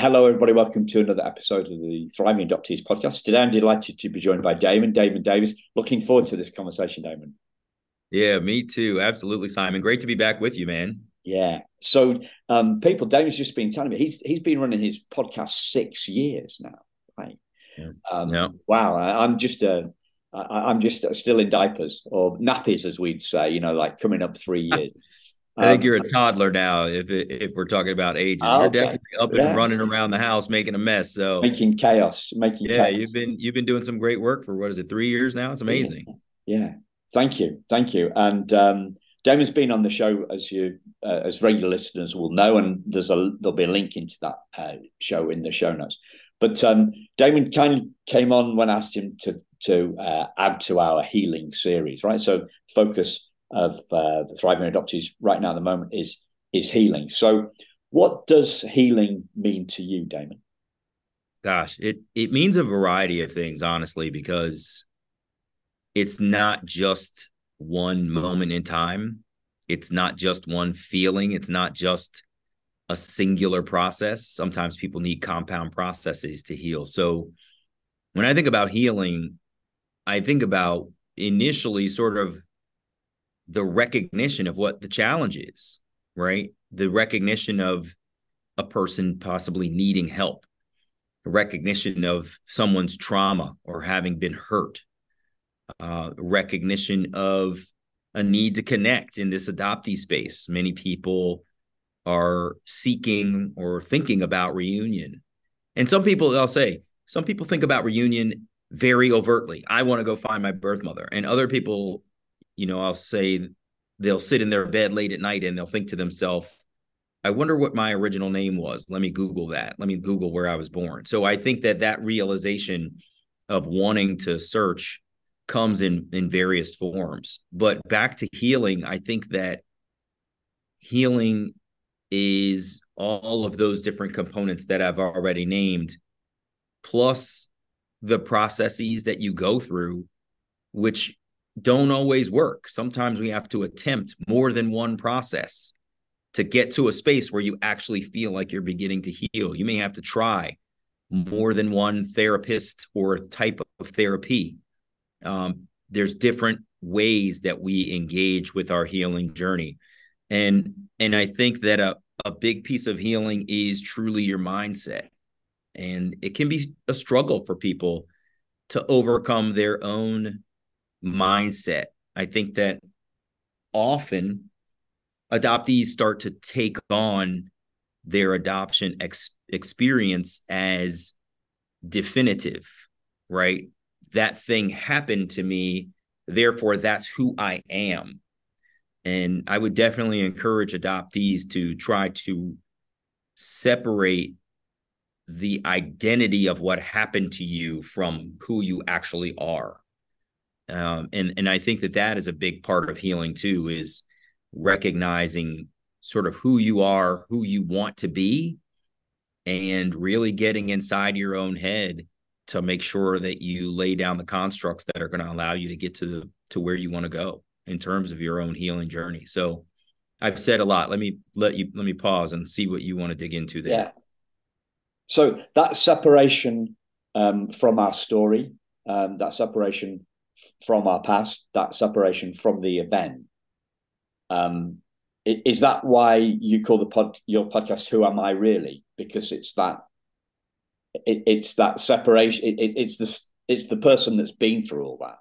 Hello, everybody. Welcome to another episode of the Thriving Adoptees podcast. Today, I'm delighted to be joined by Damon, Damon Davis. Looking forward to this conversation, Damon. Yeah, me too. Absolutely, Simon. Great to be back with you, man. Yeah. So, um, people, Damon's just been telling me he's he's been running his podcast six years now. Right. Yeah. Um, yeah. Wow. I, I'm just a I, I'm just still in diapers or nappies, as we'd say. You know, like coming up three years. I think um, you're a toddler now. If if we're talking about ages, you're okay. definitely up and yeah. running around the house making a mess. So making chaos, making yeah. Chaos. You've been you've been doing some great work for what is it? Three years now. It's amazing. Yeah, thank you, thank you. And um, Damon's been on the show as you uh, as regular listeners will know, and there's a there'll be a link into that uh, show in the show notes. But um, Damon kind of came on when I asked him to to uh, add to our healing series, right? So focus of uh, the thriving adoptees right now at the moment is is healing. So, what does healing mean to you, Damon? Gosh, it it means a variety of things, honestly, because it's not just one moment in time. It's not just one feeling. It's not just a singular process. Sometimes people need compound processes to heal. So when I think about healing, I think about initially sort of the recognition of what the challenge is, right? The recognition of a person possibly needing help, the recognition of someone's trauma or having been hurt, uh, recognition of a need to connect in this adoptee space. Many people are seeking or thinking about reunion. And some people, I'll say, some people think about reunion very overtly. I want to go find my birth mother. And other people you know, I'll say they'll sit in their bed late at night and they'll think to themselves, I wonder what my original name was. Let me Google that. Let me Google where I was born. So I think that that realization of wanting to search comes in in various forms. But back to healing, I think that healing is all of those different components that I've already named, plus the processes that you go through, which don't always work. Sometimes we have to attempt more than one process to get to a space where you actually feel like you're beginning to heal. You may have to try more than one therapist or type of therapy. Um, there's different ways that we engage with our healing journey. And and I think that a, a big piece of healing is truly your mindset. And it can be a struggle for people to overcome their own mindset. I think that often adoptees start to take on their adoption ex- experience as definitive, right? That thing happened to me, therefore, that's who I am. And I would definitely encourage adoptees to try to separate the identity of what happened to you from who you actually are um, and and I think that that is a big part of healing too is recognizing sort of who you are, who you want to be, and really getting inside your own head to make sure that you lay down the constructs that are going to allow you to get to the to where you want to go in terms of your own healing journey. So I've said a lot. Let me let you let me pause and see what you want to dig into there. Yeah. So that separation um, from our story, um, that separation from our past, that separation from the event. Um, is that why you call the pod your podcast "Who Am I Really"? Because it's that it, it's that separation. It, it, it's the it's the person that's been through all that.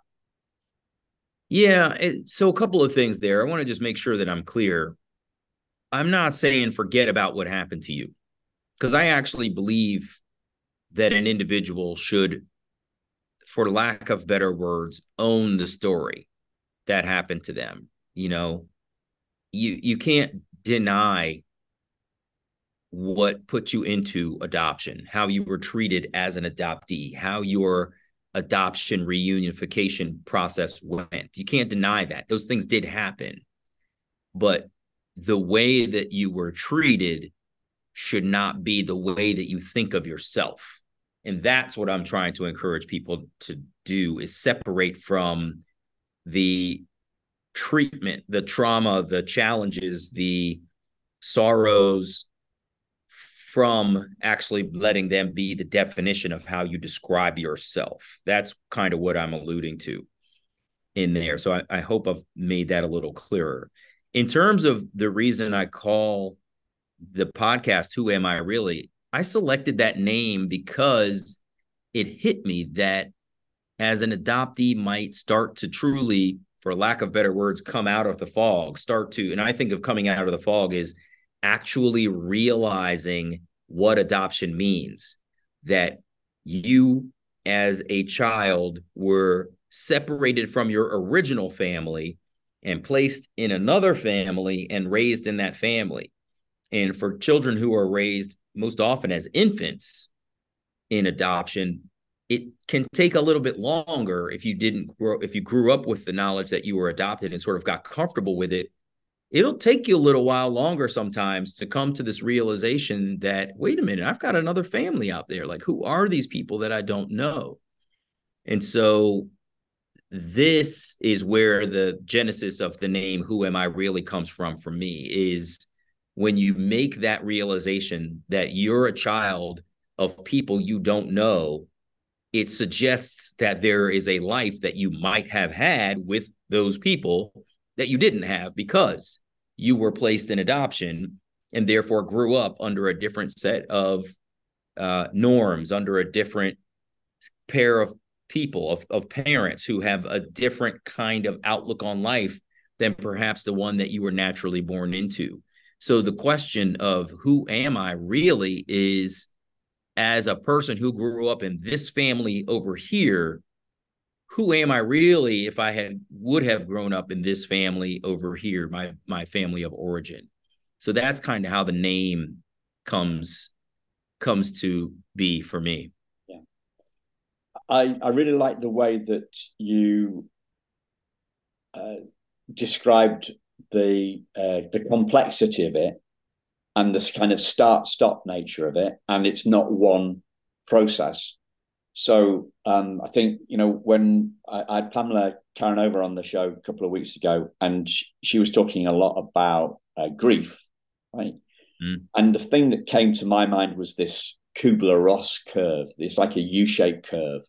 Yeah. So a couple of things there. I want to just make sure that I'm clear. I'm not saying forget about what happened to you, because I actually believe that an individual should for lack of better words, own the story that happened to them. You know, you you can't deny what put you into adoption, how you were treated as an adoptee, how your adoption reunification process went. You can't deny that. Those things did happen. But the way that you were treated should not be the way that you think of yourself and that's what i'm trying to encourage people to do is separate from the treatment the trauma the challenges the sorrows from actually letting them be the definition of how you describe yourself. That's kind of what I'm alluding to in there. So I, I hope I've made that a little clearer. In terms of the reason I call the podcast Who Am I Really? I selected that name because it hit me that as an adoptee might start to truly, for lack of better words, come out of the fog, start to, and I think of coming out of the fog is actually realizing what adoption means that you as a child were separated from your original family and placed in another family and raised in that family. And for children who are raised most often as infants in adoption, it can take a little bit longer if you didn't grow, if you grew up with the knowledge that you were adopted and sort of got comfortable with it. It'll take you a little while longer sometimes to come to this realization that, wait a minute, I've got another family out there. Like, who are these people that I don't know? And so this is where the genesis of the name who am i really comes from for me is when you make that realization that you're a child of people you don't know it suggests that there is a life that you might have had with those people that you didn't have because you were placed in adoption and therefore grew up under a different set of uh, norms under a different pair of people, of, of parents who have a different kind of outlook on life than perhaps the one that you were naturally born into. So the question of who am I really is as a person who grew up in this family over here, who am I really if I had would have grown up in this family over here, my my family of origin. So that's kind of how the name comes comes to be for me. Yeah. I, I really like the way that you uh, described the uh, the complexity of it and this kind of start stop nature of it, and it's not one process. So um, I think you know when I, I, had Pamela Karanova on the show a couple of weeks ago, and she, she was talking a lot about uh, grief, right? Mm. And the thing that came to my mind was this Kubler Ross curve. It's like a U shaped curve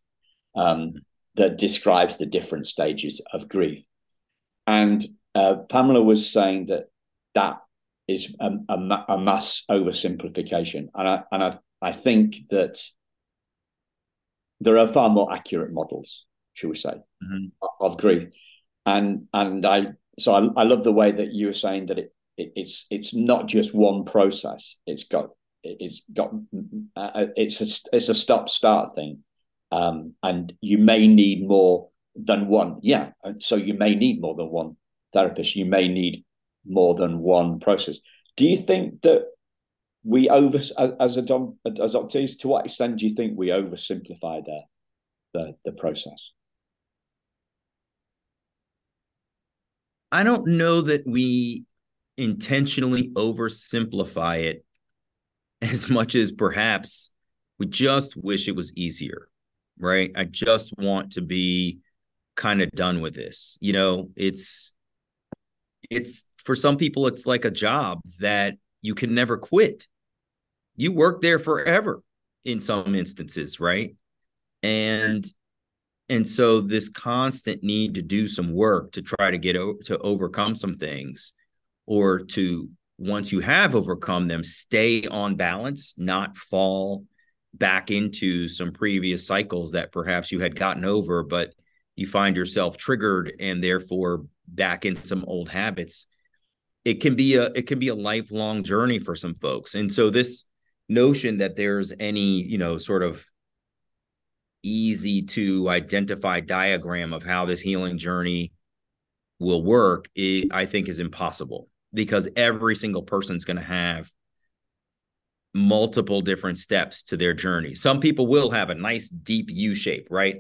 um, that describes the different stages of grief. And uh, Pamela was saying that that is a, a, a, mass oversimplification, and I and I, I think that there are far more accurate models, should we say, mm-hmm. of grief, and and I so I, I love the way that you were saying that it, it it's it's not just one process. It's got it's got uh, it's a it's a stop start thing um, and you may need more than one. Yeah, so you may need more than one therapist. You may need more than one process. Do you think that we over as a as adoptees? To what extent do you think we oversimplify the the, the process? I don't know that we intentionally oversimplify it as much as perhaps we just wish it was easier right? I just want to be kind of done with this. You know, it's it's for some people it's like a job that you can never quit. You work there forever in some instances, right? And and so this constant need to do some work to try to get o- to overcome some things or to once you have overcome them stay on balance, not fall back into some previous cycles that perhaps you had gotten over, but you find yourself triggered and therefore back in some old habits. It can be a it can be a lifelong journey for some folks. And so this notion that there's any, you know, sort of easy to identify diagram of how this healing journey will work, it, I think is impossible because every single person's going to have multiple different steps to their journey. Some people will have a nice deep U shape, right?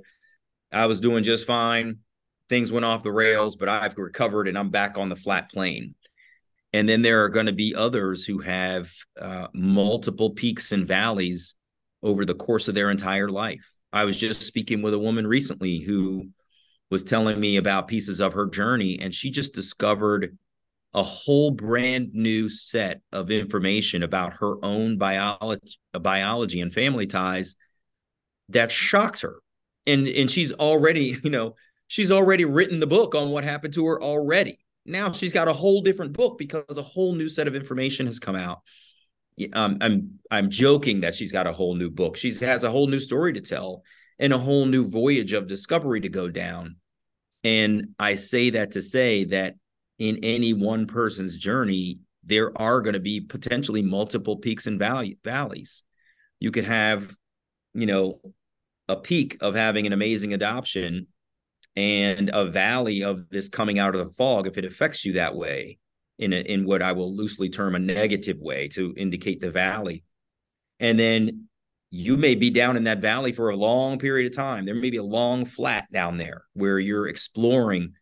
I was doing just fine. Things went off the rails, but I've recovered and I'm back on the flat plane. And then there are going to be others who have uh, multiple peaks and valleys over the course of their entire life. I was just speaking with a woman recently who was telling me about pieces of her journey, and she just discovered a whole brand new set of information about her own biology, biology and family ties that shocked her. And and she's already, you know, she's already written the book on what happened to her already. Now she's got a whole different book because a whole new set of information has come out. Um, I'm I'm joking that she's got a whole new book. She has a whole new story to tell and a whole new voyage of discovery to go down. And I say that to say that in any one person's journey, there are going to be potentially multiple peaks and valley, valleys. You could have, you know, a peak of having an amazing adoption and a valley of this coming out of the fog if it affects you that way in a, in what I will loosely term a negative way to indicate the valley. And then you may be down in that valley for a long period of time. There may be a long flat down there where you're exploring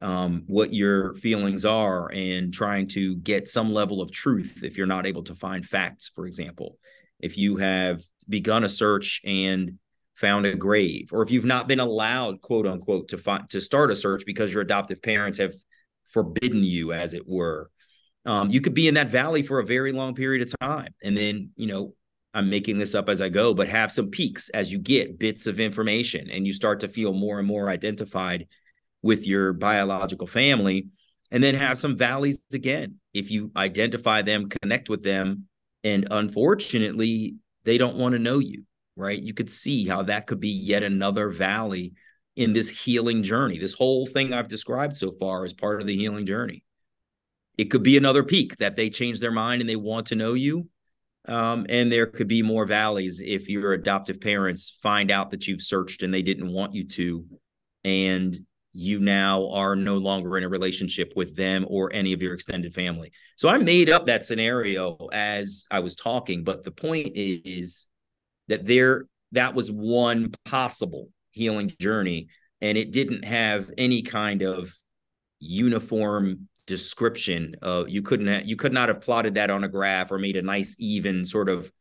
um, what your feelings are and trying to get some level of truth if you're not able to find facts, for example. If you have begun a search and found a grave, or if you've not been allowed, quote unquote, to find to start a search because your adoptive parents have forbidden you, as it were. Um, you could be in that valley for a very long period of time. And then, you know, I'm making this up as I go, but have some peaks as you get bits of information and you start to feel more and more identified with your biological family. And then have some valleys again. If you identify them, connect with them, and unfortunately, they don't want to know you, right? You could see how that could be yet another valley in this healing journey. This whole thing I've described so far is part of the healing journey. It could be another peak that they change their mind and they want to know you. Um, and there could be more valleys if your adoptive parents find out that you've searched and they didn't want you to. And you now are no longer in a relationship with them or any of your extended family. So I made up that scenario as I was talking, but the point is that there that was one possible healing journey and it didn't have any kind of uniform description of you couldn't have, you could not have plotted that on a graph or made a nice even sort of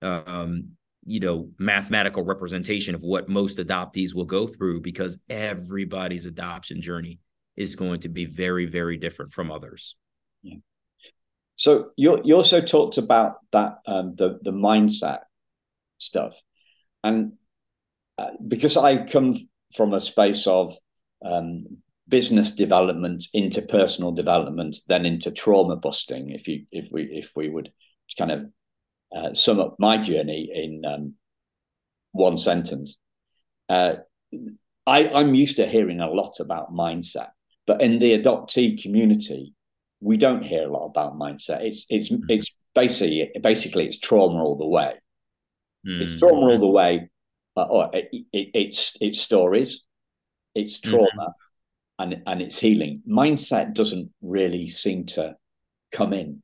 um, you know mathematical representation of what most adoptees will go through because everybody's adoption journey is going to be very very different from others. Yeah. So you you also talked about that um, the the mindset stuff and uh, because I come from a space of um, business development into personal development, then into trauma busting. If you if we if we would kind of uh, sum up my journey in um, one sentence, uh, I, I'm used to hearing a lot about mindset, but in the adoptee community, we don't hear a lot about mindset. It's it's mm-hmm. it's basically basically it's trauma all the way. Mm-hmm. It's trauma all the way uh, or it, it, it's it's stories, it's mm-hmm. trauma, mm-hmm. and and it's healing. Mindset doesn't really seem to come in,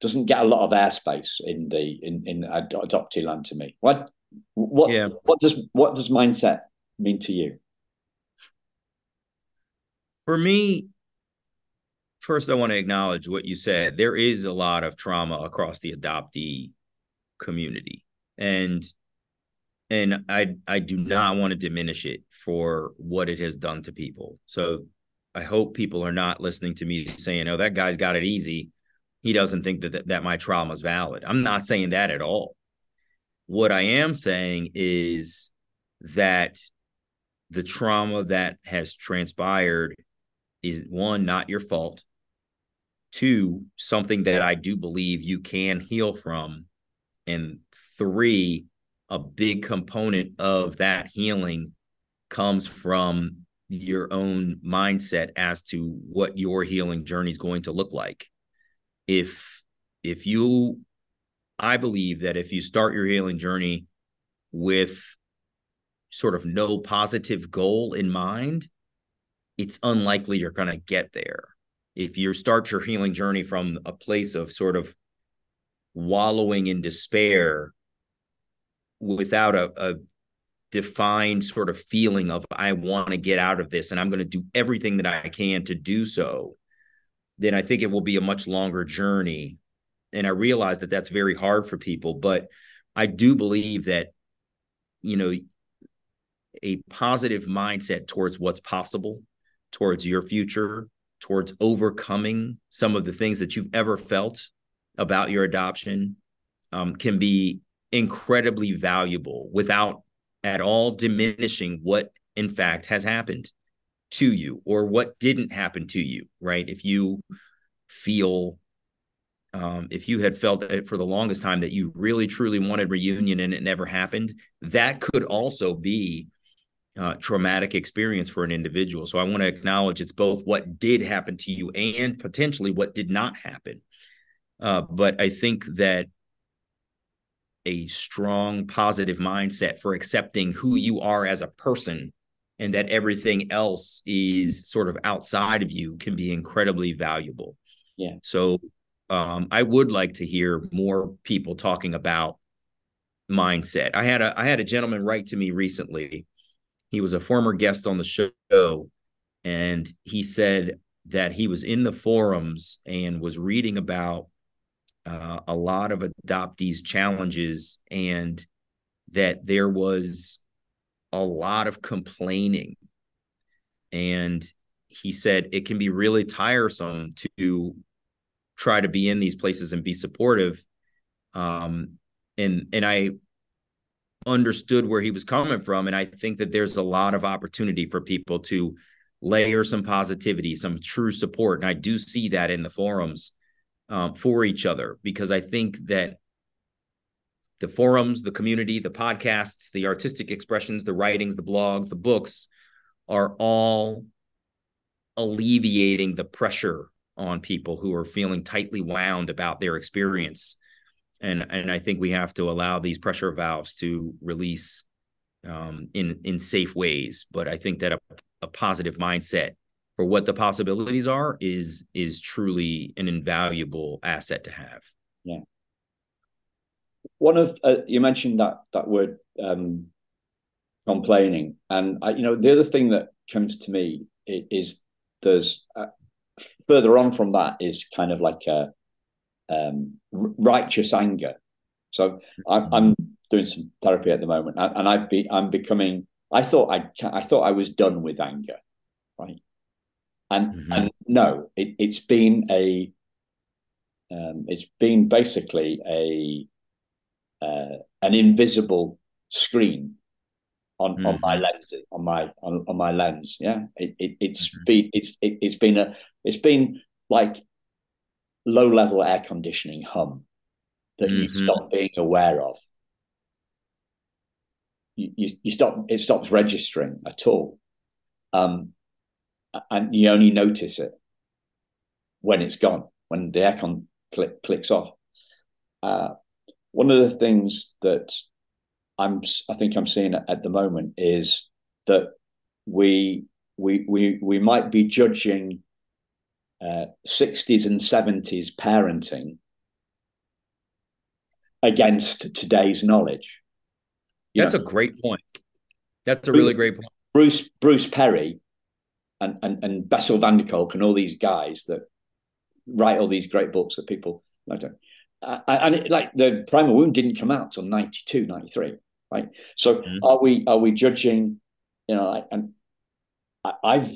doesn't get a lot of airspace in the in in adoptee land to me. What what yeah. what does what does mindset mean to you? For me, first I want to acknowledge what you said. There is a lot of trauma across the adoptee community. And and I I do not want to diminish it for what it has done to people. So I hope people are not listening to me saying, "Oh, that guy's got it easy. He doesn't think that that, that my trauma is valid." I'm not saying that at all. What I am saying is that the trauma that has transpired is one not your fault. Two, something that I do believe you can heal from. And three, a big component of that healing comes from your own mindset as to what your healing journey is going to look like. If if you i believe that if you start your healing journey with sort of no positive goal in mind it's unlikely you're going to get there. If you start your healing journey from a place of sort of wallowing in despair without a, a defined sort of feeling of I want to get out of this and I'm going to do everything that I can to do so, then I think it will be a much longer journey. And I realize that that's very hard for people, but I do believe that, you know, a positive mindset towards what's possible, towards your future, towards overcoming some of the things that you've ever felt about your adoption um, can be incredibly valuable without at all diminishing what in fact has happened to you or what didn't happen to you right? If you feel um, if you had felt it for the longest time that you really truly wanted reunion and it never happened that could also be uh, traumatic experience for an individual. So i want to acknowledge it's both what did happen to you and potentially what did not happen. Uh, but i think that a strong positive mindset for accepting who you are as a person and that everything else is sort of outside of you can be incredibly valuable. Yeah. So um, I would like to hear more people talking about mindset. I had a I had a gentleman write to me recently. He was a former guest on the show and he said that he was in the forums and was reading about uh, a lot of adoptees challenges and that there was a lot of complaining. And he said it can be really tiresome to try to be in these places and be supportive. Um and and i understood where he was coming from. And i think that there's a lot of opportunity for people to layer some positivity some true support. And i do see that in the forums um, for each other because I think that the forums, the community, the podcasts, the artistic expressions, the writings, the blogs, the books are all alleviating the pressure on people who are feeling tightly wound about their experience. And, and I think we have to allow these pressure valves to release um, in in safe ways. But I think that a, a positive mindset for what the possibilities are is is truly an invaluable asset to have. Yeah. One of uh, you mentioned that that word um, complaining, and I, you know the other thing that comes to me is there's uh, further on from that is kind of like a um, righteous anger. So I, am doing some therapy at the moment, and I've be I'm becoming. I thought I I thought I was done with anger? And mm-hmm. and no, it, has been a um, it's been basically a uh, an invisible screen on mm-hmm. on my lens on my on, on my lens. Yeah, it, it it's mm-hmm. been it's it, has been a it's been like low level air conditioning hum that you mm-hmm. stop being aware of. You, you, you stop it stops registering at all. Um, and you only notice it when it's gone, when the aircon click, clicks off. Uh, one of the things that I'm, I think I'm seeing at the moment is that we we we we might be judging uh, 60s and 70s parenting against today's knowledge. That's a great point. That's a really great point. Bruce Bruce Perry and and, and Bessel van der Kolk and all these guys that write all these great books that people like. Uh, and it, like the primal wound didn't come out till 92 93 right so mm-hmm. are we are we judging you know like, and I, have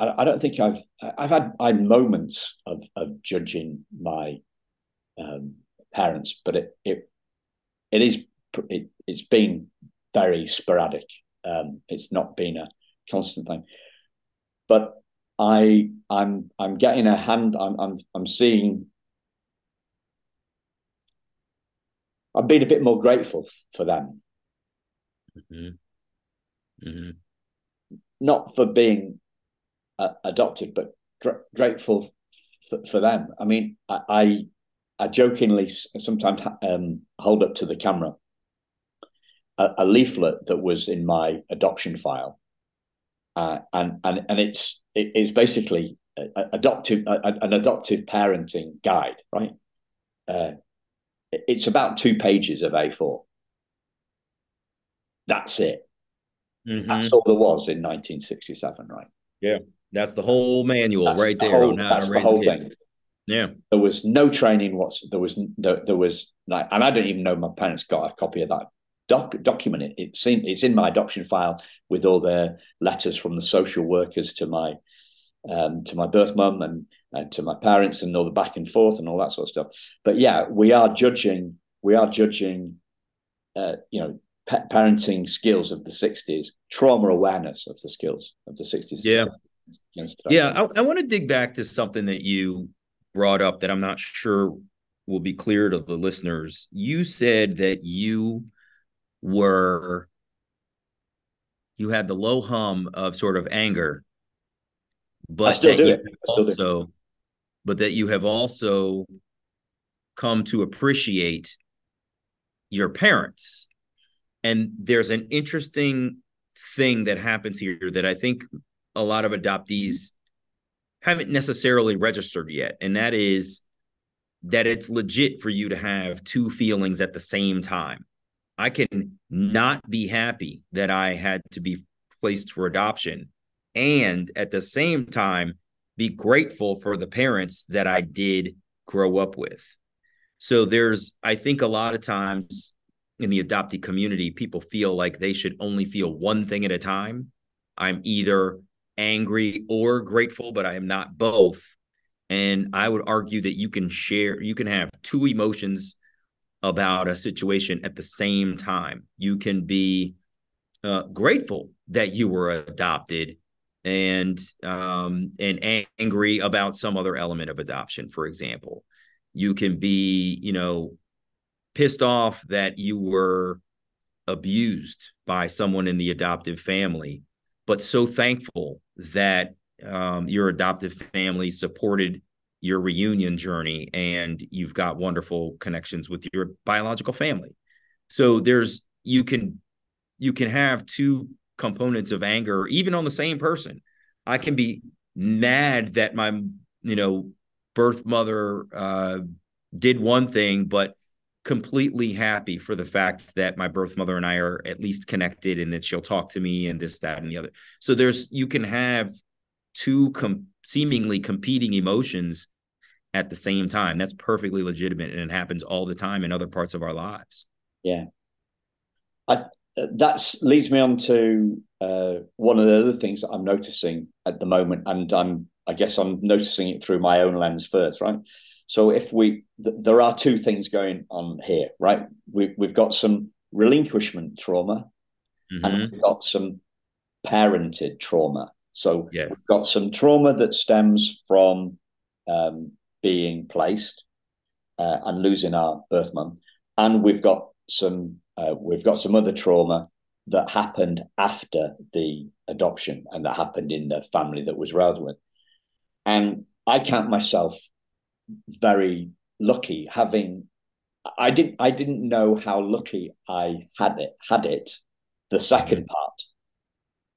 I, don't think I've I've had I moments of of judging my um, parents, but it it it is it, it's been very sporadic. Um, it's not been a constant thing but I I'm I'm getting a hand. I'm I'm I'm seeing. I've been a bit more grateful for them. Mm-hmm. Mm-hmm. Not for being uh, adopted, but gr- grateful f- for them. I mean, I, I, I jokingly sometimes um, hold up to the camera a, a leaflet that was in my adoption file uh, and and and it's it is basically adoptive an adoptive parenting guide, right? Uh, it's about two pages of A4. That's it. Mm-hmm. That's all there was in 1967, right? Yeah, that's the whole manual that's right the there. Whole, that's the whole thing. Yeah, there was no training. What's there was there, there was like, and I don't even know my parents got a copy of that doc, document it. It's in, it's in my adoption file with all the letters from the social workers to my um, to my birth mum and, and to my parents and all the back and forth and all that sort of stuff. But yeah, we are judging. We are judging. Uh, you know, parenting skills of the 60s, trauma awareness of the skills of the 60s. Yeah. Yeah. I, I want to dig back to something that you brought up that I'm not sure will be clear to the listeners. You said that you were, you had the low hum of sort of anger, but do it. also, but that you have also come to appreciate your parents and there's an interesting thing that happens here that I think a lot of adoptees haven't necessarily registered yet. And that is that it's legit for you to have two feelings at the same time. I can not be happy that I had to be placed for adoption and at the same time be grateful for the parents that I did grow up with. So there's, I think, a lot of times in the adoptee community, people feel like they should only feel one thing at a time. I'm either angry or grateful, but I am not both. And I would argue that you can share, you can have two emotions about a situation at the same time. You can be uh, grateful that you were adopted and um, and angry about some other element of adoption, for example. You can be, you know, pissed off that you were abused by someone in the adoptive family, but so thankful that um, your adoptive family supported your reunion journey and you've got wonderful connections with your biological family. So there's you can you can have two components of anger even on the same person. I can be mad that my you know birth mother uh, did one thing, but completely happy for the fact that my birth mother and I are at least connected and that she'll talk to me and this, that, and the other. So there's, you can have two com- seemingly competing emotions at the same time. That's perfectly legitimate and it happens all the time in other parts of our lives. Yeah. I, that leads me on to uh, one of the other things that I'm noticing at the moment, and I'm I guess I'm noticing it through my own lens first, right? So if we, th- there are two things going on here, right? We, we've got some relinquishment trauma, mm-hmm. and we've got some parented trauma. So yes. we've got some trauma that stems from um, being placed uh, and losing our birth mum, and we've got some uh, we've got some other trauma that happened after the adoption and that happened in the family that was raised with. And I count myself very lucky having I didn't I didn't know how lucky I had it had it the second mm-hmm. part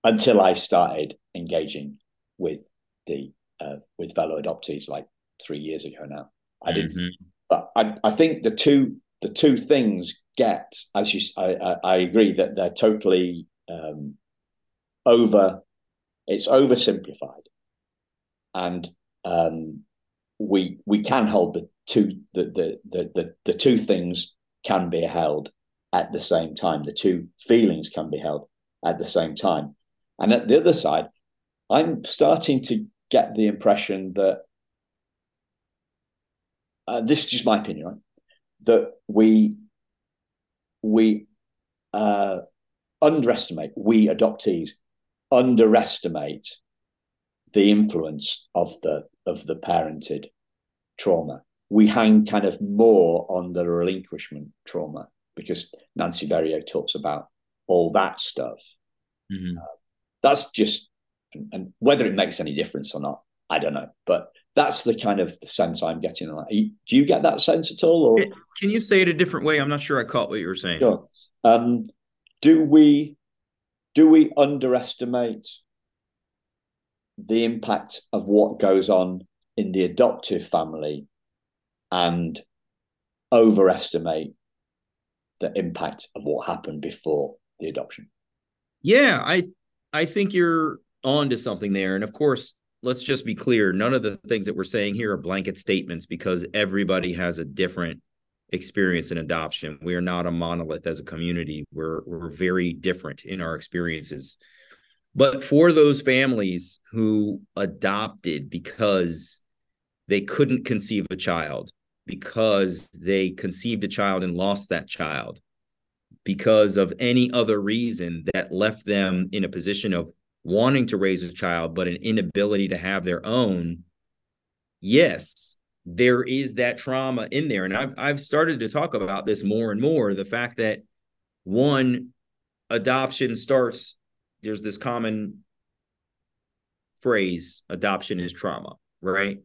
until I started engaging with the uh, with fellow adoptees like three years ago now. I didn't, mm-hmm. but I I think the two the two things get as you I I, I agree that they're totally um, over it's oversimplified and um, we we can hold the two the the the the, the two things can be held at the same time. The two feelings can be held at the same time. And at the other side, I'm starting to get the impression that uh, this is just my opinion, right? That we we uh, underestimate we adoptees underestimate the influence of the of the parented trauma. We hang kind of more on the relinquishment trauma because Nancy Verrier talks about all that stuff. Mm-hmm. Uh, that's just, and, and, whether it makes any difference or not, I don't know. But that's the kind of the sense I'm getting. Do you get that sense at all? Or can you say it a different way? I'm not sure I caught what you were saying. Sure. Um, do we do we underestimate the impact of what goes on in the adoptive family and overestimate the impact of what happened before the adoption. Yeah, I I think you're on to something there. And of course, let's just be clear, none of the things that we're saying here are blanket statements because everybody has a different experience in adoption. We are not a monolith as a community. We're we're very different in our experiences. But for those families who adopted because they couldn't conceive a child, because they conceived a child and lost that child, because of any other reason that left them in a position of wanting to raise a child, but an inability to have their own, yes, there is that trauma in there. And I've I've started to talk about this more and more. The fact that one adoption starts, there's this common phrase, adoption is trauma, right?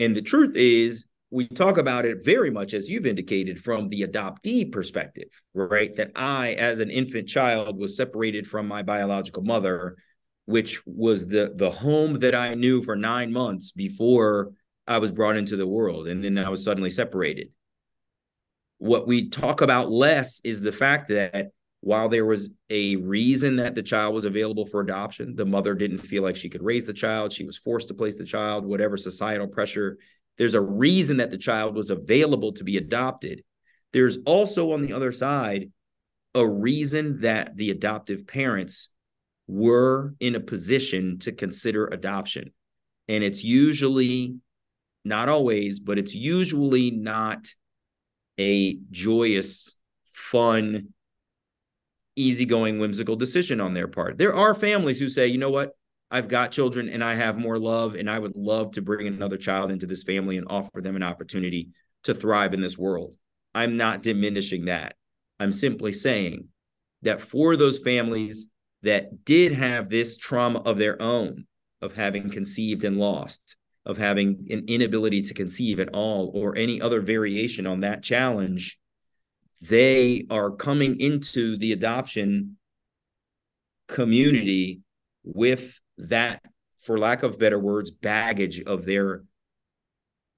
And the truth is, we talk about it very much as you've indicated from the adoptee perspective, right? That I, as an infant child, was separated from my biological mother, which was the the home that I knew for nine months before I was brought into the world, and then I was suddenly separated. What we talk about less is the fact that while there was a reason that the child was available for adoption, the mother didn't feel like she could raise the child. She was forced to place the child, whatever societal pressure there's a reason that the child was available to be adopted. There's also on the other side a reason that the adoptive parents were in a position to consider adoption. And it's usually not always, but it's usually not a joyous, fun, easygoing, whimsical decision on their part. There are families who say, you know what? I've got children and I have more love, and I would love to bring another child into this family and offer them an opportunity to thrive in this world. I'm not diminishing that. I'm simply saying that for those families that did have this trauma of their own, of having conceived and lost, of having an inability to conceive at all, or any other variation on that challenge, they are coming into the adoption community with that, for lack of better words, baggage of their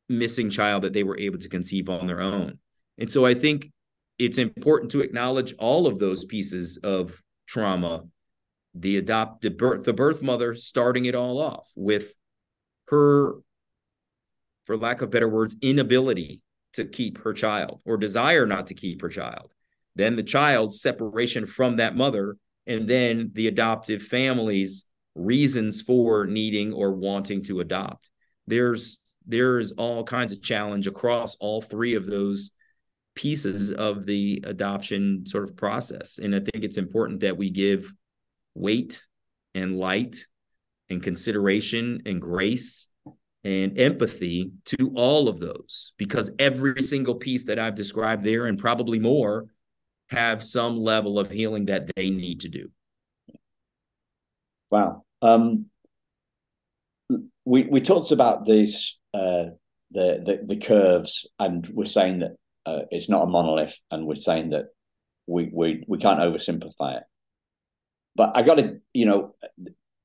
missing child that they were able to conceive on their own. And so I think it's important to acknowledge all of those pieces of trauma. The adopted birth, the birth mother starting it all off with her, for lack of better words, inability to keep her child or desire not to keep her child. Then the child's separation from that mother, and then the adoptive family's reasons for needing or wanting to adopt. There's there's all kinds of challenge across all three of those pieces of the adoption sort of process. And I think it's important that we give weight and light and consideration and grace and empathy to all of those because every single piece that I've described there and probably more have some level of healing that they need to do. Wow. Um, we we talked about these uh, the, the, the curves, and we're saying that uh, it's not a monolith, and we're saying that we we we can't oversimplify it. But I got to, you know,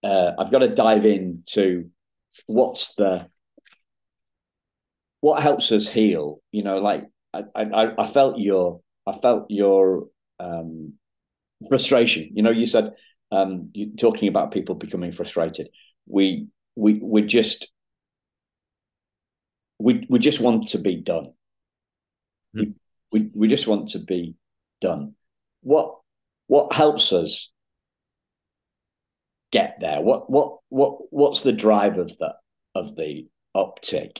uh, I've got to dive into what's the what helps us heal. You know, like I I, I felt your I felt your um, frustration. You know, you said um, you, talking about people becoming frustrated. We we we just we we just want to be done. Mm. We, we we just want to be done. What what helps us get there? What what what what's the drive of the of the uptick?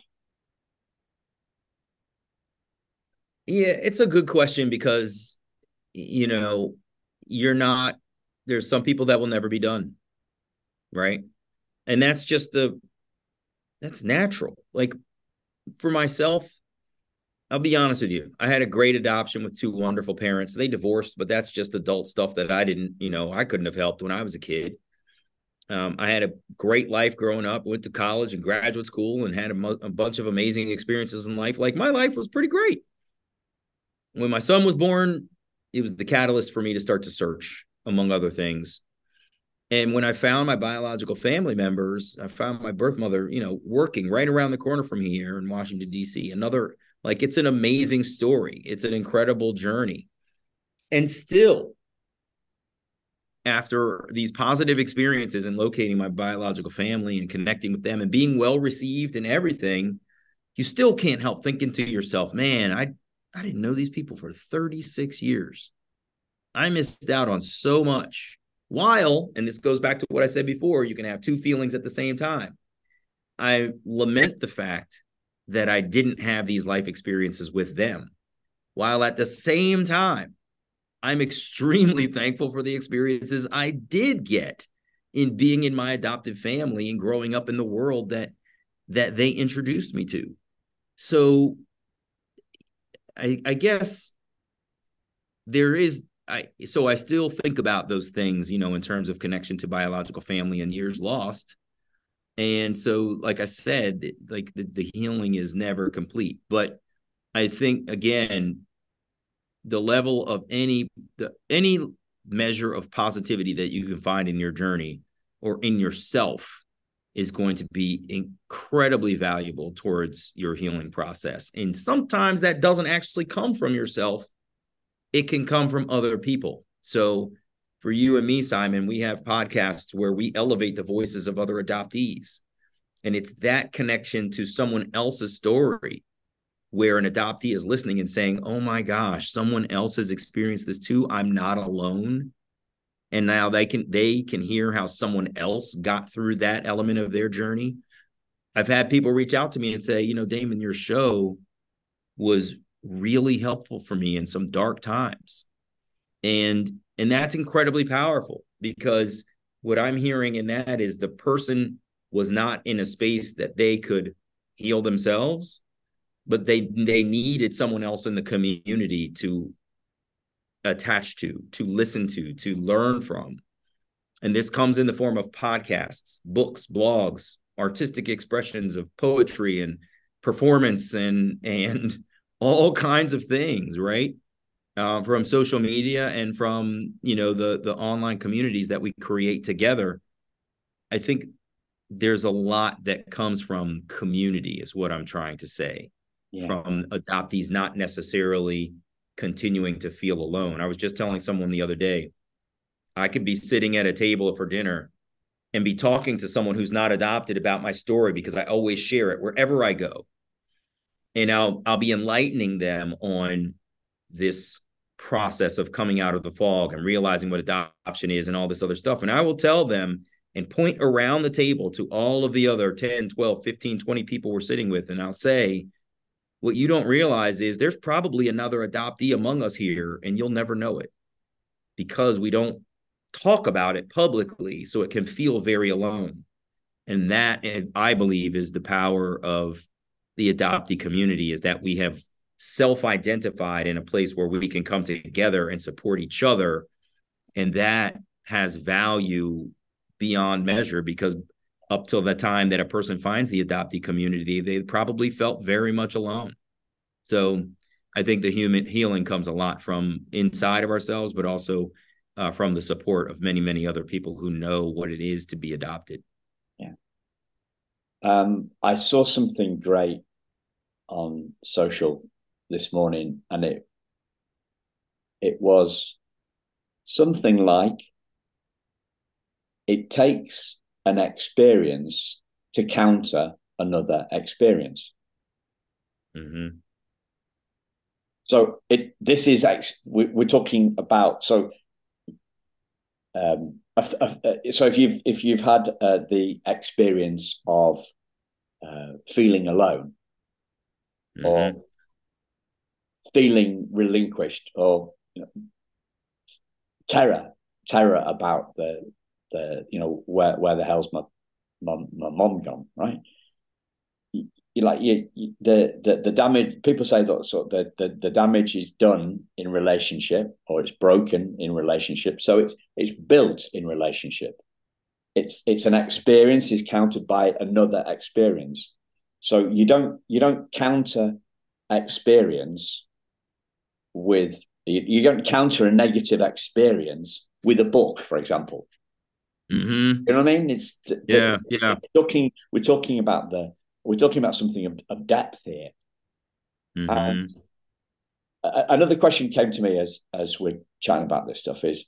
Yeah, it's a good question because you know you're not there's some people that will never be done right? And that's just the that's natural. Like for myself i'll be honest with you. I had a great adoption with two wonderful parents. They divorced but that's just adult stuff that i didn't you know i couldn't have helped when i was a kid. Um, i had a great life growing up went to college and graduate school and had a, a bunch of amazing experiences in life. Like my life was pretty great. When my son was born it was the catalyst for me to start to search among other things. And when I found my biological family members, I found my birth mother, you know, working right around the corner from here in Washington, D.C. Another, like, it's an amazing story. It's an incredible journey. And still, after these positive experiences in locating my biological family and connecting with them and being well received and everything, you still can't help thinking to yourself, man, I, I didn't know these people for 36 years. I missed out on so much While, and this goes back to what I said before, you can have two feelings at the same time. I lament the fact that I didn't have these life experiences with them. While at the same time, I'm extremely thankful for the experiences I did get in being in my adoptive family and growing up in the world that that they introduced me to. So I, I guess there is I so I still think about those things, you know, in terms of connection to biological family and years lost. And so, like I said, like the, the healing is never complete. But I think again, the level of any the any measure of positivity that you can find in your journey or in yourself is going to be incredibly valuable towards your healing process. And sometimes that doesn't actually come from yourself, it can come from other people. So, for you and me, Simon, we have podcasts where we elevate the voices of other adoptees. And it's that connection to someone else's story where an adoptee is listening and saying, Oh my gosh, someone else has experienced this too. I'm not alone and now they can they can hear how someone else got through that element of their journey i've had people reach out to me and say you know damon your show was really helpful for me in some dark times and and that's incredibly powerful because what i'm hearing in that is the person was not in a space that they could heal themselves but they they needed someone else in the community to attach to, to listen to, to learn from. And this comes in the form of podcasts, books, blogs, artistic expressions of poetry and performance and and all kinds of things, right? Uh, from social media and from you know the the online communities that we create together. I think there's a lot that comes from community, is what I'm trying to say. Yeah. From adoptees, not necessarily continuing to feel alone. I was just telling someone the other day, I could be sitting at a table for dinner and be talking to someone who's not adopted about my story because I always share it wherever I go. And I'll I'll be enlightening them on this process of coming out of the fog and realizing what adoption is and all this other stuff. And I will tell them and point around the table to all of the other 10, 12, 15, 20 people we're sitting with. And I'll say, what you don't realize is there's probably another adoptee among us here, and you'll never know it because we don't talk about it publicly. So it can feel very alone. And that, I believe, is the power of the adoptee community is that we have self identified in a place where we can come together and support each other. And that has value beyond measure because up till the time that a person finds the adoptee community, they probably felt very much alone. So I think the human healing comes a lot from inside of ourselves, but also uh, from the support of many, many other people who know what it is to be adopted. Um, I saw something great on social this morning, and it it was something like it takes an experience to counter another experience. Mm-hmm. So it this is actually we're talking about so. Um, so if you've if you've had uh, the experience of uh, feeling alone mm-hmm. or feeling relinquished or you know, terror terror about the the you know where where the hell's my mom my mom gone right like you, you, the, the the damage people say that sort of the, the the damage is done in relationship or it's broken in relationship. So it's it's built in relationship. It's it's an experience is countered by another experience. So you don't you don't counter experience with you, you don't counter a negative experience with a book for example. Mm-hmm. you know what i mean? It's yeah yeah. we're talking we're talking about the we're talking about something of, of depth here. Mm-hmm. And another question came to me as as we're chatting about this stuff is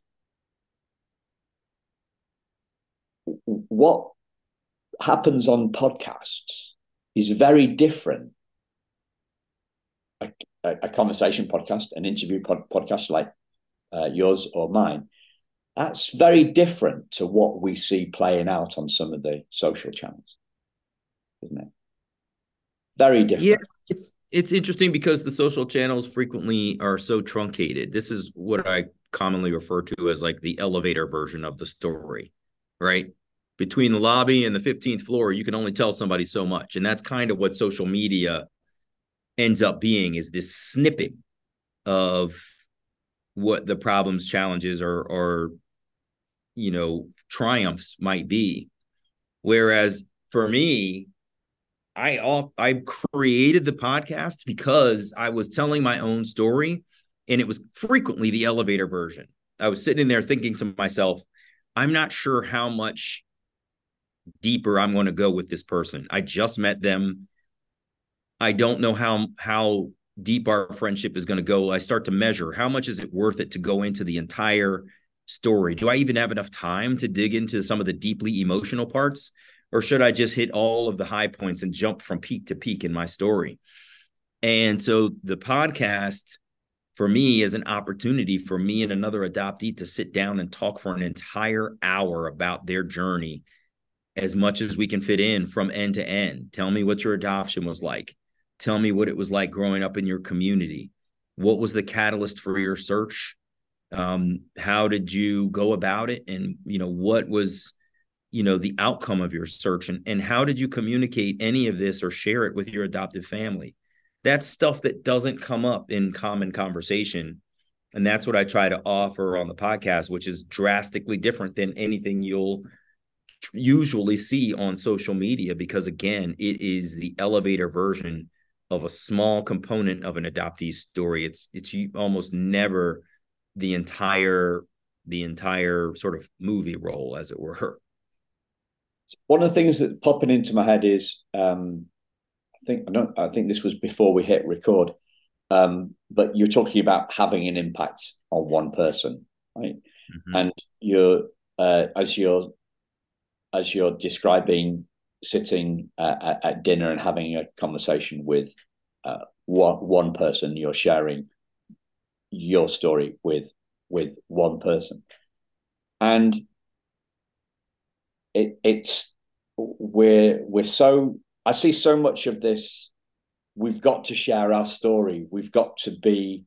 what happens on podcasts is very different. A, a, a conversation podcast, an interview pod, podcast like uh, yours or mine, That's very different to what we see playing out on some of the social channels, isn't it? Very different. Yeah, it's it's interesting because the social channels frequently are so truncated. This is what I commonly refer to as like the elevator version of the story, right? Between the lobby and the 15th floor, you can only tell somebody so much. And that's kind of what social media ends up being is this snippet of what the problems, challenges, or or you know, triumphs might be. Whereas for me, I off I created the podcast because I was telling my own story and it was frequently the elevator version. I was sitting there thinking to myself, I'm not sure how much deeper I'm going to go with this person. I just met them. I don't know how how deep our friendship is going to go. I start to measure how much is it worth it to go into the entire story? Do I even have enough time to dig into some of the deeply emotional parts? Or should I just hit all of the high points and jump from peak to peak in my story? And so the podcast for me is an opportunity for me and another adoptee to sit down and talk for an entire hour about their journey as much as we can fit in from end to end. Tell me what your adoption was like. Tell me what it was like growing up in your community. What was the catalyst for your search? Um, how did you go about it? And, you know, what was, you know, the outcome of your search? And, and how did you communicate any of this or share it with your adoptive family? That's stuff that doesn't come up in common conversation. And that's what I try to offer on the podcast, which is drastically different than anything you'll usually see on social media because again it is the elevator version of a small component of an adoptee story. It's it's almost never the entire the entire sort of movie role, as it were. One of the things that popping into my head is um, I think I don't I think this was before we hit record. Um, but you're talking about having an impact on one person, right? Mm-hmm. And you're uh, as you're as you're describing sitting uh, at, at, dinner and having a conversation with uh, one, one person you're sharing your story with with one person and it, it's we're we're so i see so much of this. We've got to share our story. We've got to be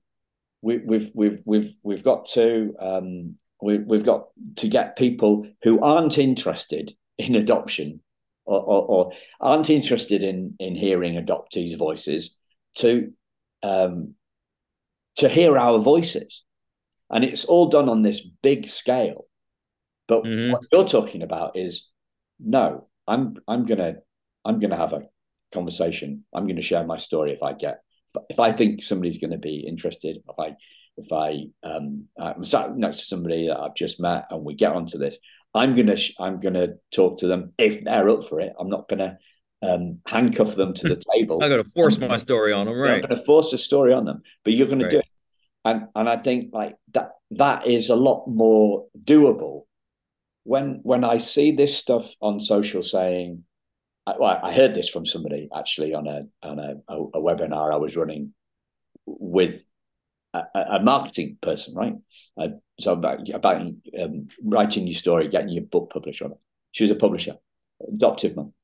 we, we've we've we've we've got to um, we, we've got to get people who aren't interested in adoption or, or, or, aren't interested in in hearing adoptees' voices to um, to hear our voices, and it's all done on this big scale. But mm-hmm. what you're talking about is no, I'm I'm gonna I'm gonna have a conversation. I'm going to share my story if I get if I think somebody's going to be interested. If I if I um, I'm sat next to somebody that I've just met and we get onto this, I'm gonna I'm gonna talk to them if they're up for it. I'm not gonna um, handcuff them to the table. I'm gonna force my story on them, right? I'm gonna force a story on them, but you're gonna right. do it. And and I think like that that is a lot more doable. When when I see this stuff on social saying, I, well, I heard this from somebody actually on a on a, a, webinar I was running with a, a marketing person, right? Uh, so about about um, writing your story, getting your book published on it. She was a publisher, adoptive mum,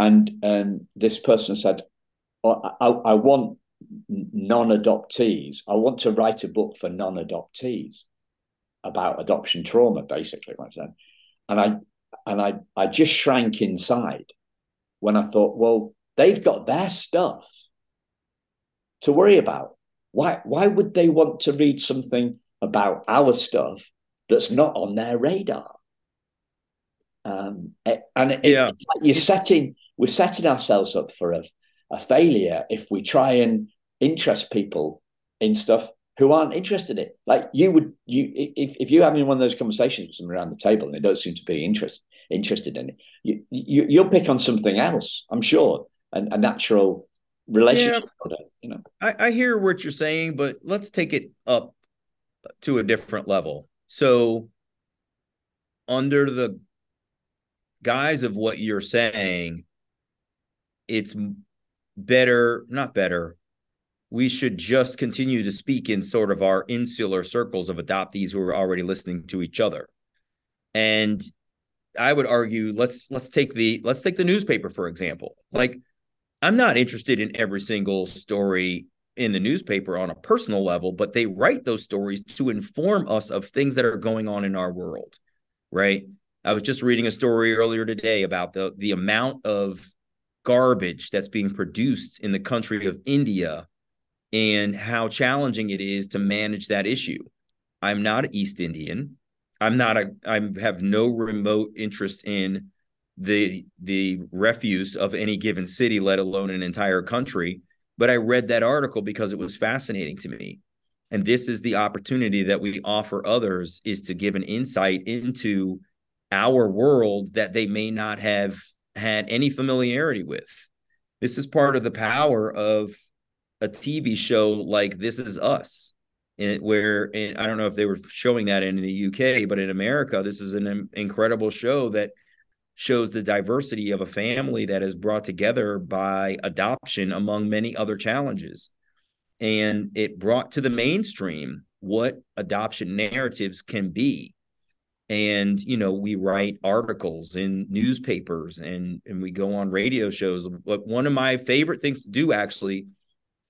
and and this person said, oh, I, I want non-adoptees. I want to write a book for non-adoptees about adoption trauma, basically, right. And I and I I just shrank inside when I thought, well, they've got their stuff to worry about. Why why would they want to read something about our stuff that's not on their radar? Um, and it, yeah. It, you're setting we're setting ourselves up for a, a failure if we try and interest people in stuff who aren't interested in it. Like you would you if, if you're having one of those conversations with someone around the table and they don't seem to be interest, interested in it, you, you you'll pick on something else, I'm sure, and a natural relationship yeah, you know? I, I hear what you're saying but let's take it up to a different level. So under the guise of what you're saying it's better not better we should just continue to speak in sort of our insular circles of adoptees who are already listening to each other. And I would argue let's let's take the let's take the newspaper for example. Like I'm not interested in every single story in the newspaper on a personal level, but they write those stories to inform us of things that are going on in our world, right? I was just reading a story earlier today about the the amount of garbage that's being produced in the country of India and how challenging it is to manage that issue. I'm not East Indian. I'm not a I have no remote interest in the the refuse of any given city, let alone an entire country. But I read that article because it was fascinating to me. And this is the opportunity that we offer others is to give an insight into our world that they may not have had any familiarity with. This is part of the power of a TV show like This Is Us, where I don't know if they were showing that in the UK, but in America, this is an incredible show that shows the diversity of a family that is brought together by adoption among many other challenges. And it brought to the mainstream what adoption narratives can be. And, you know, we write articles in newspapers and, and we go on radio shows. But one of my favorite things to do actually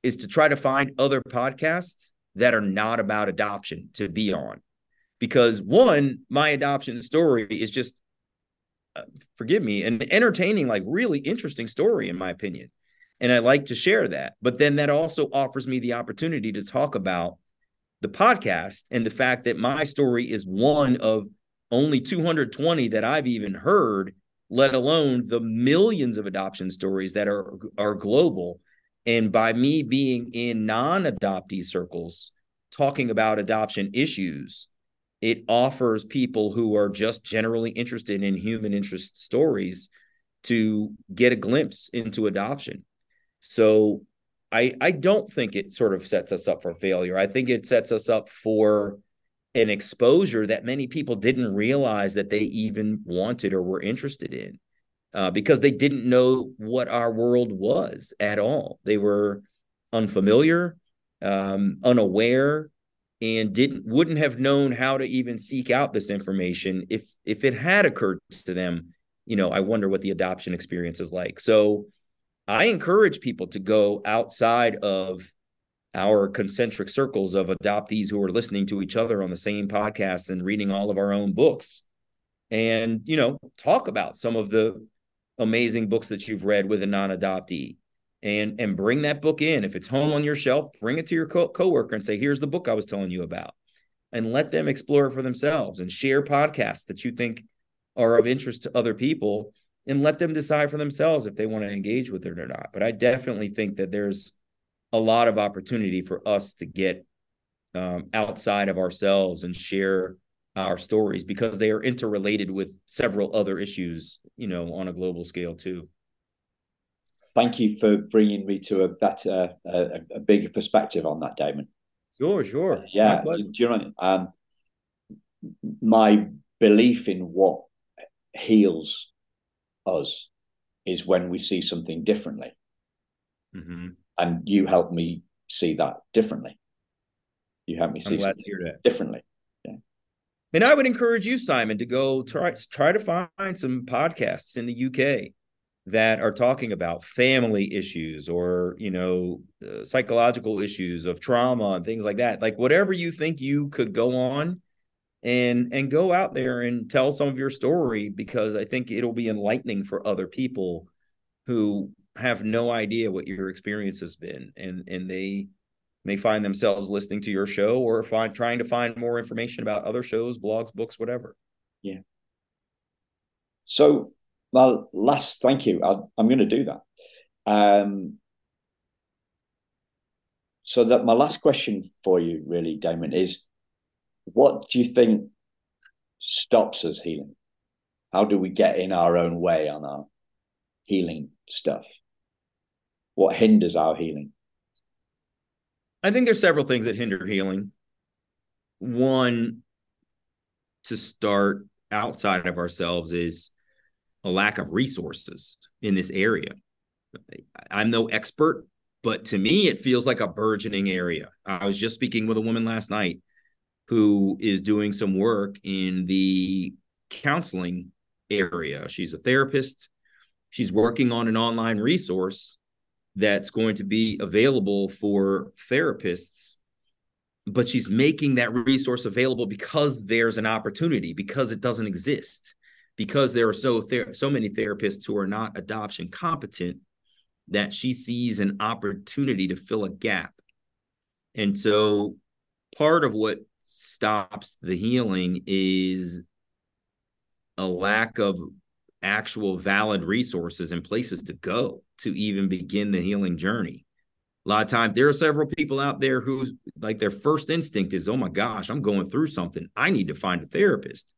is to try to find other podcasts that are not about adoption to be on. Because one, my adoption story is just, uh, forgive me, an entertaining, like really interesting story, in my opinion. And I like to share that. But then that also offers me the opportunity to talk about the podcast and the fact that my story is one of only 220 that I've even heard, let alone the millions of adoption stories that are are global and by me being in non adoptee circles, talking about adoption issues, it offers people who are just generally interested in human interest stories to get a glimpse into adoption. So I, I don't think it sort of sets us up for failure. I think it sets us up for an exposure that many people didn't realize that they even wanted or were interested in uh, because they didn't know what our world was at all. They were unfamiliar, um, unaware, and didn't wouldn't have known how to even seek out this information if if it had occurred to them. You know, I wonder what the adoption experience is like. So, I encourage people to go outside of our concentric circles of adoptees who are listening to each other on the same podcast and reading all of our own books and you know talk about some of the amazing books that you've read with a non-adoptee. And and bring that book in. If it's home on your shelf bring it to your co- coworker and say here's the book i was telling you about. And let them explore it for themselves and share podcasts that you think are of interest to other people and let them decide for themselves if they want to engage with it or not. But i definitely think that there's a lot of opportunity for us to get um, outside of ourselves and share our stories because they are interrelated with several other issues, you know, on a global scale too. Thank you for bringing me to a better, a, a bigger perspective on that, Damon. Sure, sure. Yeah, do you know um, my belief in what heals us is when we see something differently, mm-hmm. and you help me see that differently. You help me see something differently. And I would encourage you, Simon, to go try try to find some podcasts in the UK that are talking about family issues or you know uh, psychological issues of trauma and things like that. Like whatever you think you could go on and and go out there and tell some of your story because I think it'll be enlightening for other people who have no idea what your experience has been and and they may find themselves listening to your show or find trying to find more information about other shows, blogs, books, whatever. Yeah. So, well, last, thank you. i am going to do that. Um, so that my last question for you, really, Damon, is what do you think stops us healing? How do we get in our own way on our healing stuff? What hinders our healing? I think there's several things that hinder healing. One, to start outside of ourselves, is a lack of resources in this area. I'm no expert but to me, it feels like a burgeoning area. I was just speaking with a woman last night who is doing some work in the counseling area. She's a therapist. She's working on an online resource that's going to be available for therapists but she's making that resource available because there's an opportunity because it doesn't exist because there are so ther- so many therapists who are not adoption competent that she sees an opportunity to fill a gap. And so part of what stops the healing is a lack of actual valid resources and places to go to even begin the healing journey a lot of times there are several people out there who like their first instinct is, oh my gosh, I'm going through something. I need to find a therapist.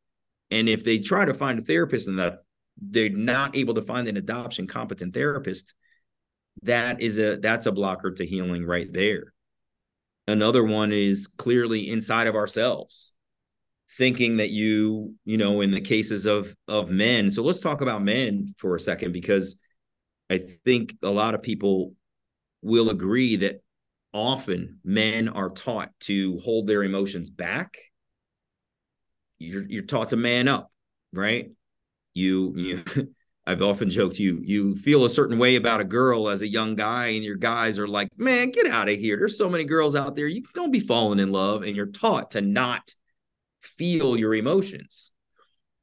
And if they try to find a therapist and that they're not able to find an adoption competent therapist, that is a that's a blocker to healing right there. Another one is clearly inside of ourselves thinking that you you know in the cases of of men so let's talk about men for a second because i think a lot of people will agree that often men are taught to hold their emotions back. You're you're taught to man up, right? You you I've often joked you you feel a certain way about a girl as a young guy, and your guys are like, man, get out of here. There's so many girls out there. You don't be falling in love, and you're taught to not feel your emotions.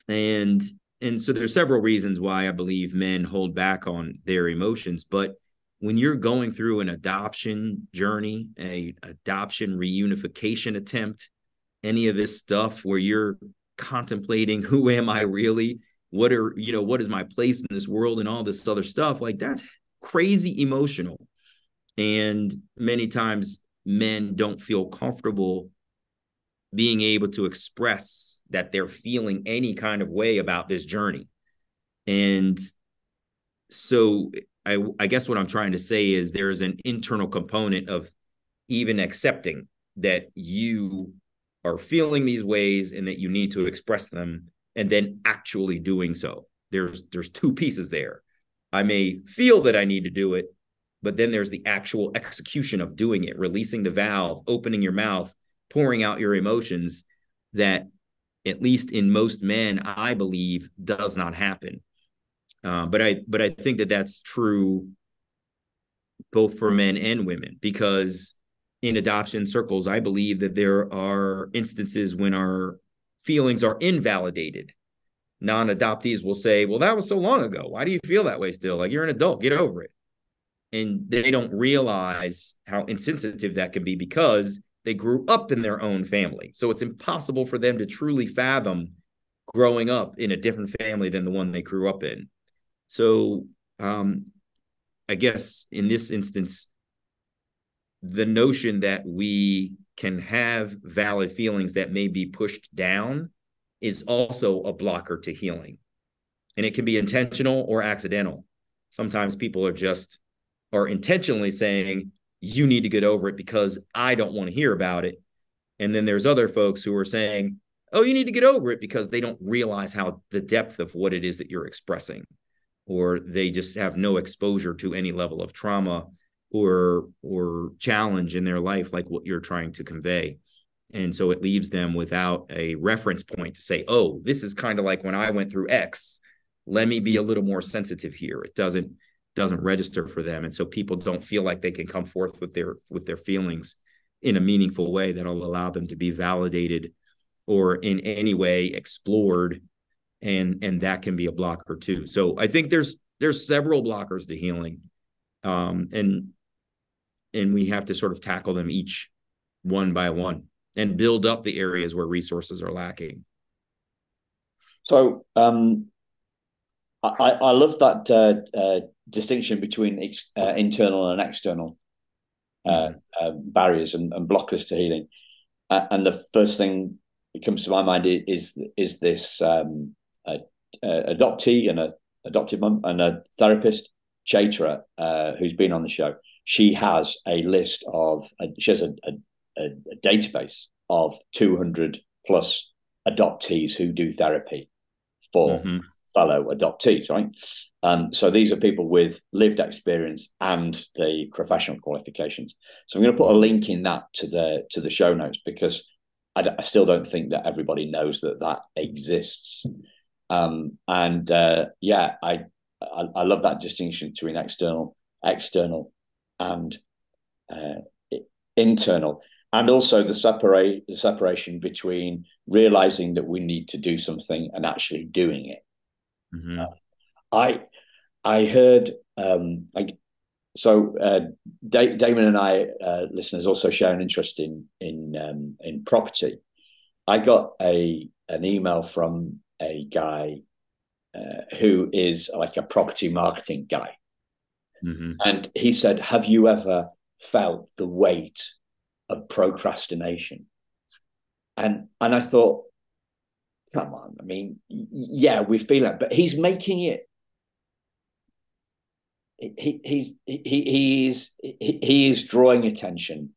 And and so there's several reasons why I believe men hold back on their emotions, but when you're going through an adoption journey, a adoption reunification attempt, any of this stuff where you're contemplating who am I really? What are, you know, what is my place in this world and all this other stuff? Like that's crazy emotional. And many times men don't feel comfortable being able to express that they're feeling any kind of way about this journey. And so I, I guess what I'm trying to say is there's an internal component of even accepting that you are feeling these ways and that you need to express them and then actually doing so. There's there's two pieces there. I may feel that I need to do it, but then there's the actual execution of doing it, releasing the valve, opening your mouth, pouring out your emotions that at least in most men I believe does not happen. Uh, but I but I think that that's true both for men and women because in adoption circles, I believe that there are instances when our feelings are invalidated. Non adoptees will say, Well, that was so long ago. Why do you feel that way still? Like you're an adult, get over it. And they don't realize how insensitive that can be because they grew up in their own family. So it's impossible for them to truly fathom growing up in a different family than the one they grew up in. So um, I guess in this instance, the notion that we can have valid feelings that may be pushed down is also a blocker to healing. And it can be intentional or accidental. Sometimes people are just are intentionally saying, you need to get over it because I don't want to hear about it. And then there's other folks who are saying, oh, you need to get over it because they don't realize how the depth of what it is that you're expressing. Or they just have no exposure to any level of trauma or or challenge in their life like what you're trying to convey. And so it leaves them without a reference point to say oh this is kind of like when i went through x. Let me be a little more sensitive here. It doesn't doesn't register for them and so people don't feel like they can come forth with their with their feelings in a meaningful way that'll allow them to be validated or in any way explored and and that can be a blocker too. So I think there's there's several blockers to healing, um, and and we have to sort of tackle them each one by one and build up the areas where resources are lacking. So um, I, I love that uh, uh, distinction between ex, uh, internal and external uh, mm-hmm. uh, barriers and, and, blockers to healing. and the first thing that comes to my mind is is this um, a, a adoptee and a adopted mum and a therapist, Chaitra, uh, who's been on the show. She has a list of uh, she has a, a, a database of 200 plus adoptees who do therapy for mm-hmm. Fellow adoptees, right? Um, so these are people with lived experience and the professional qualifications. So I'm going to put a link in that to the to the show notes because I, I still don't think that everybody knows that that exists. Um, and uh, yeah, I, I, I love that distinction between external external and uh, internal, and also the separate the separation between realizing that we need to do something and actually doing it. Mm-hmm. Uh, I I heard um, I, so uh, da- Damon and I uh, listeners also share an interest in in um, in property. I got a an email from a guy uh, who is like a property marketing guy, mm-hmm. and he said, "Have you ever felt the weight of procrastination?" And and I thought, come on, I mean, yeah, we feel it, but he's making it. He he's he he is he, he is drawing attention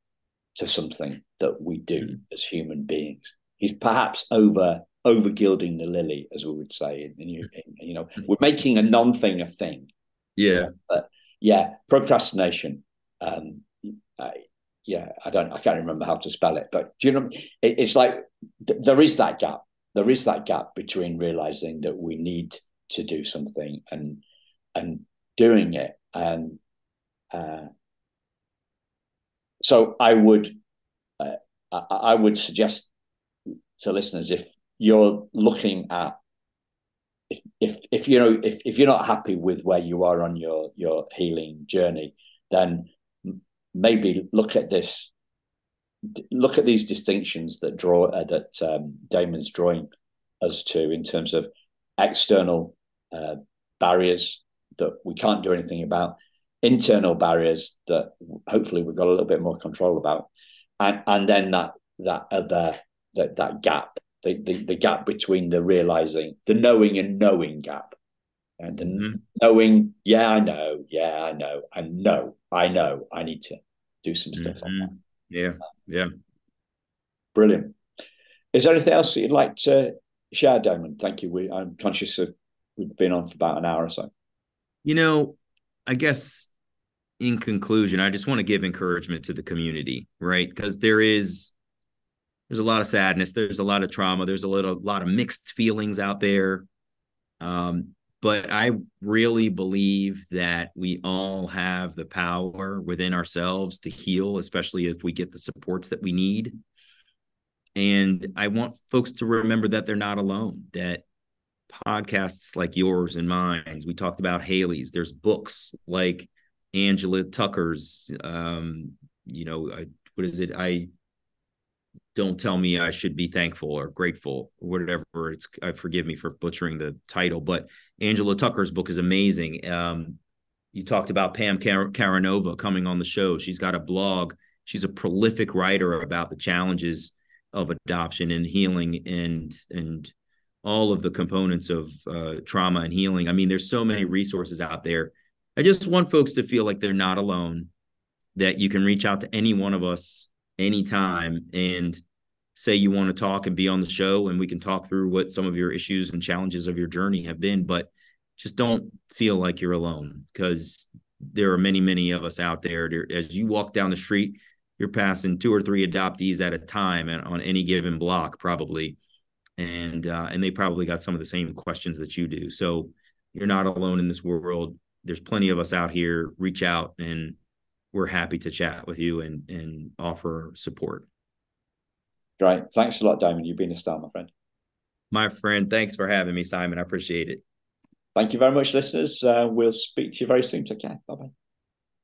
to something that we do mm. as human beings. He's perhaps over over gilding the lily, as we would say. And, you, you know, we're making a non-thing a thing. Yeah. But yeah, procrastination. Um, I, yeah, I don't, I can't remember how to spell it, but do you know, it, it's like th- there is that gap. There is that gap between realizing that we need to do something and and doing it. And uh, so I would, uh, I, I would suggest to listeners if you're looking at if if if you know if, if you're not happy with where you are on your your healing journey then maybe look at this look at these distinctions that draw uh, that um, Damon's drawing us to in terms of external uh, barriers that we can't do anything about internal barriers that hopefully we've got a little bit more control about and and then that that other that that gap the, the, the gap between the realizing the knowing and knowing gap and the mm-hmm. knowing yeah i know yeah i know and no i know i need to do some stuff mm-hmm. on that yeah yeah. Brilliant. Is there anything else that you'd like to share damon? Thank you. We, i'm conscious of we've been on for about an hour or so. You know i guess in conclusion i just want to give encouragement to the community right? Because there is there's a lot of sadness there's a lot of trauma there's a little lot of mixed feelings out there. Um, but i really believe that we all have the power within ourselves to heal especially if we get the supports that we need. And i want folks to remember that they're not alone that podcasts like yours and mine we talked about haley's there's books like angela tucker's um, you know I, what is it? I don't tell me I should be thankful or grateful or whatever. It's I forgive me for butchering the title, but Angela Tucker's book is amazing. Um, you talked about Pam Kar- Karanova coming on the show. She's got a blog. She's a prolific writer about the challenges of adoption and healing and and all of the components of uh, trauma and healing. I mean, there's so many resources out there. I just want folks to feel like they're not alone. That you can reach out to any one of us anytime and say you want to talk and be on the show and we can talk through what some of your issues and challenges of your journey have been but just don't feel like you're alone because there are many many of us out there as you walk down the street you're passing two or three adoptees at a time and on any given block probably and uh, and they probably got some of the same questions that you do. So you're not alone in this world. There's plenty of us out here. Reach out and we're happy to chat with you and and offer support. Great. Thanks a lot, Damon. You've been a star, my friend. My friend, thanks for having me, Simon. I appreciate it. Thank you very much, listeners. Uh, we'll speak to you very soon. Take care. Bye bye.